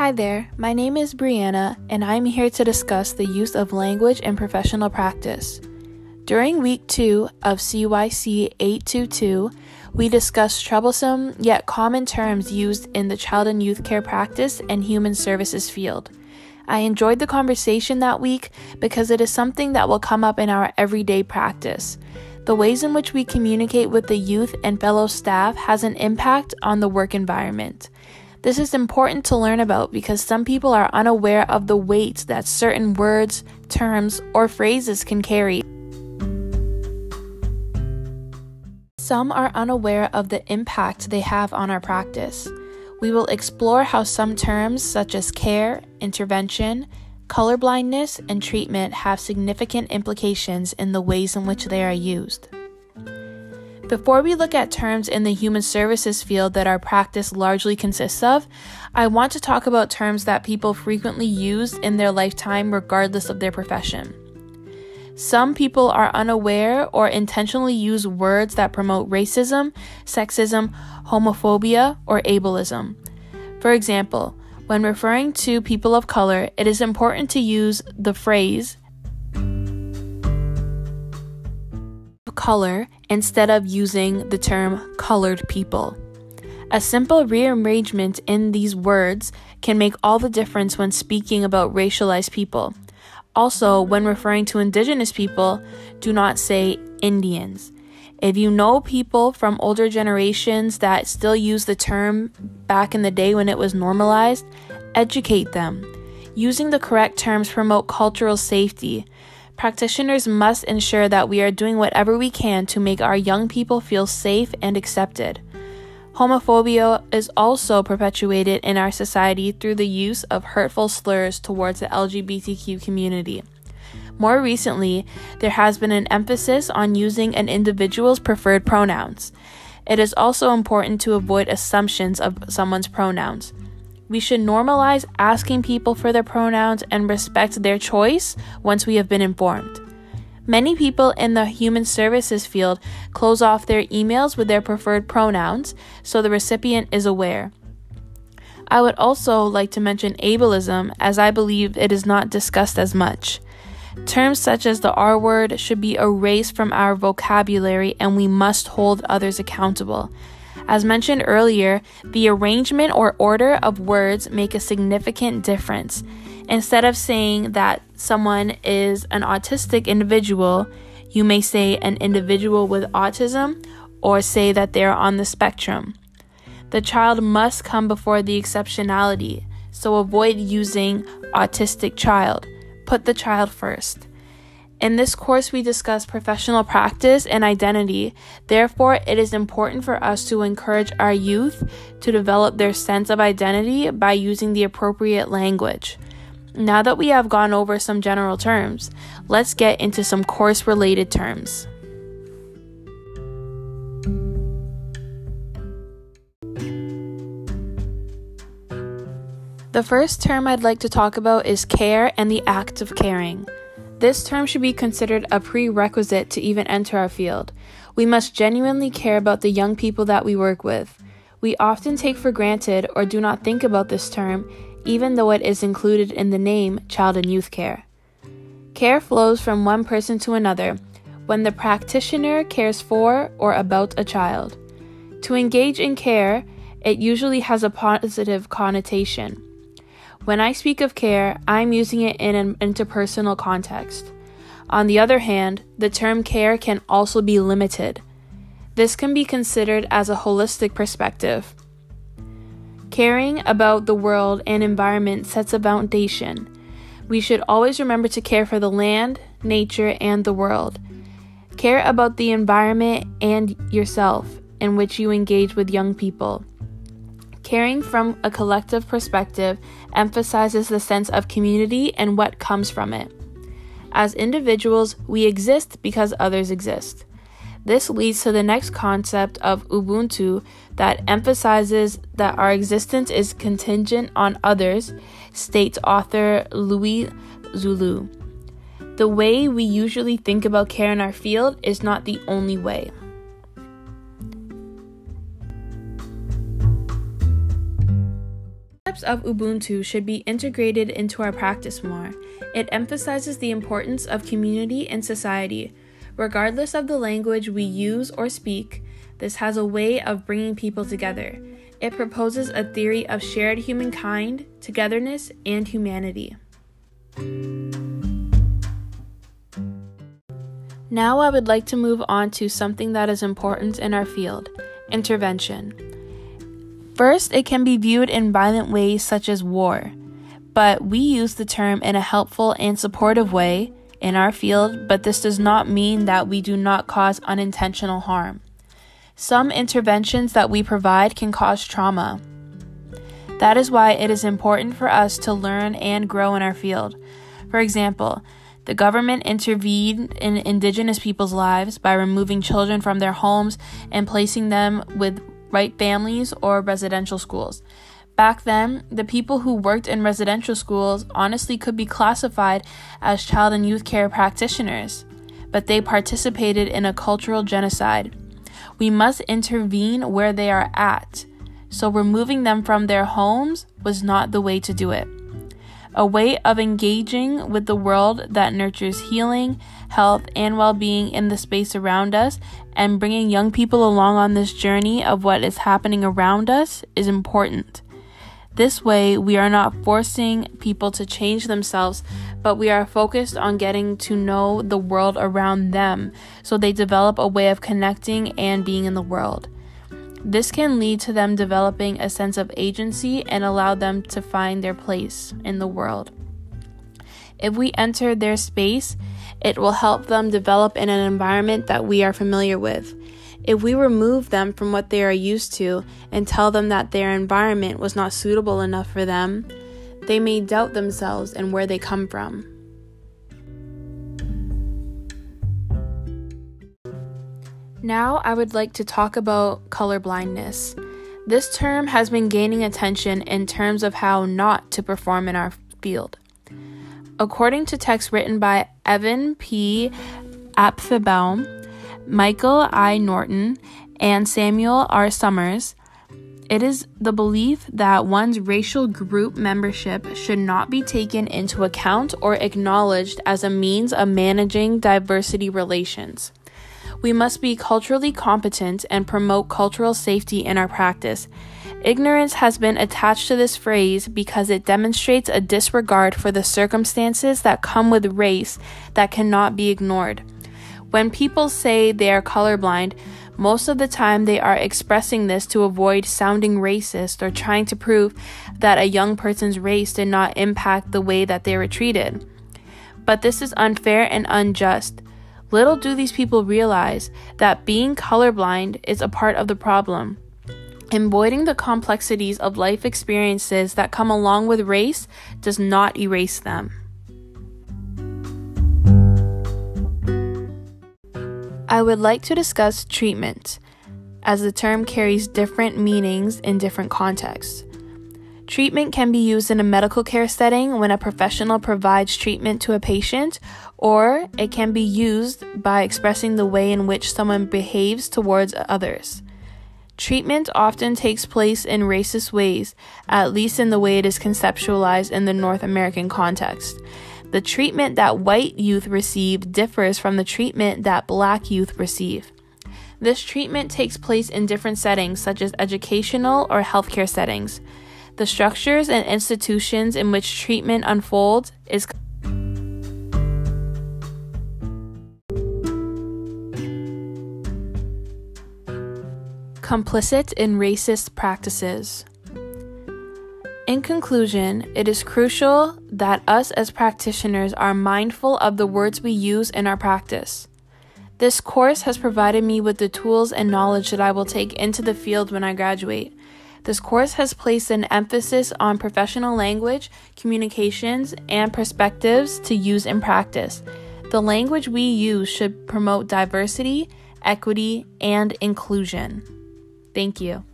Hi there, my name is Brianna, and I'm here to discuss the use of language in professional practice. During week two of CYC 822, we discussed troublesome yet common terms used in the child and youth care practice and human services field. I enjoyed the conversation that week because it is something that will come up in our everyday practice. The ways in which we communicate with the youth and fellow staff has an impact on the work environment. This is important to learn about because some people are unaware of the weight that certain words, terms, or phrases can carry. Some are unaware of the impact they have on our practice. We will explore how some terms such as care, intervention, colorblindness, and treatment have significant implications in the ways in which they are used. Before we look at terms in the human services field that our practice largely consists of, I want to talk about terms that people frequently use in their lifetime regardless of their profession. Some people are unaware or intentionally use words that promote racism, sexism, homophobia, or ableism. For example, when referring to people of color, it is important to use the phrase color instead of using the term colored people. A simple rearrangement in these words can make all the difference when speaking about racialized people. Also, when referring to indigenous people, do not say Indians. If you know people from older generations that still use the term back in the day when it was normalized, educate them. Using the correct terms promote cultural safety. Practitioners must ensure that we are doing whatever we can to make our young people feel safe and accepted. Homophobia is also perpetuated in our society through the use of hurtful slurs towards the LGBTQ community. More recently, there has been an emphasis on using an individual's preferred pronouns. It is also important to avoid assumptions of someone's pronouns. We should normalize asking people for their pronouns and respect their choice once we have been informed. Many people in the human services field close off their emails with their preferred pronouns so the recipient is aware. I would also like to mention ableism as I believe it is not discussed as much. Terms such as the R word should be erased from our vocabulary and we must hold others accountable. As mentioned earlier, the arrangement or order of words make a significant difference. Instead of saying that someone is an autistic individual, you may say an individual with autism or say that they're on the spectrum. The child must come before the exceptionality, so avoid using autistic child. Put the child first. In this course, we discuss professional practice and identity. Therefore, it is important for us to encourage our youth to develop their sense of identity by using the appropriate language. Now that we have gone over some general terms, let's get into some course related terms. The first term I'd like to talk about is care and the act of caring. This term should be considered a prerequisite to even enter our field. We must genuinely care about the young people that we work with. We often take for granted or do not think about this term, even though it is included in the name child and youth care. Care flows from one person to another when the practitioner cares for or about a child. To engage in care, it usually has a positive connotation. When I speak of care, I'm using it in an interpersonal context. On the other hand, the term care can also be limited. This can be considered as a holistic perspective. Caring about the world and environment sets a foundation. We should always remember to care for the land, nature, and the world. Care about the environment and yourself in which you engage with young people. Caring from a collective perspective emphasizes the sense of community and what comes from it. As individuals, we exist because others exist. This leads to the next concept of Ubuntu that emphasizes that our existence is contingent on others, states author Louis Zulu. The way we usually think about care in our field is not the only way. Concepts of Ubuntu should be integrated into our practice more. It emphasizes the importance of community and society. Regardless of the language we use or speak, this has a way of bringing people together. It proposes a theory of shared humankind, togetherness, and humanity. Now, I would like to move on to something that is important in our field intervention. First, it can be viewed in violent ways such as war, but we use the term in a helpful and supportive way in our field, but this does not mean that we do not cause unintentional harm. Some interventions that we provide can cause trauma. That is why it is important for us to learn and grow in our field. For example, the government intervened in indigenous people's lives by removing children from their homes and placing them with right families, or residential schools. Back then, the people who worked in residential schools honestly could be classified as child and youth care practitioners, but they participated in a cultural genocide. We must intervene where they are at, so removing them from their homes was not the way to do it a way of engaging with the world that nurtures healing, health, and well being in the space around us, and bringing young people along on this journey of what is happening around us is important. This way, we are not forcing people to change themselves, but we are focused on getting to know the world around them so they develop a way of connecting and being in the world. This can lead to them developing a sense of agency and allow them to find their place in the world. If we enter their space, it will help them develop in an environment that we are familiar with. If we remove them from what they are used to and tell them that their environment was not suitable enough for them, they may doubt themselves and where they come from. Now, I would like to talk about color blindness. This term has been gaining attention in terms of how not to perform in our field. According to texts written by Evan P. Apfelbaum, Michael I. Norton, and Samuel R. Sommers, it is the belief that one's racial group membership should not be taken into account or acknowledged as a means of managing diversity relations. We must be culturally competent and promote cultural safety in our practice. Ignorance has been attached to this phrase because it demonstrates a disregard for the circumstances that come with race that cannot be ignored. When people say they are colorblind, most of the time they are expressing this to avoid sounding racist or trying to prove that a young person's race did not impact the way that they were treated. But this is unfair and unjust. Little do these people realize that being colorblind is a part of the problem. Avoiding the complexities of life experiences that come along with race does not erase them. I would like to discuss treatment, as the term carries different meanings in different contexts. Treatment can be used in a medical care setting when a professional provides treatment to a patient, or it can be used by expressing the way in which someone behaves towards others. Treatment often takes place in racist ways, at least in the way it is conceptualized in the North American context. The treatment that white youth receive differs from the treatment that black youth receive. This treatment takes place in different settings, such as educational or healthcare settings. The structures and institutions in which treatment unfolds is complicit in racist practices. In conclusion, it is crucial that us as practitioners are mindful of the words we use in our practice. This course has provided me with the tools and knowledge that I will take into the field when I graduate. This course has placed an emphasis on professional language, communications, and perspectives to use in practice. The language we use should promote diversity, equity, and inclusion. Thank you.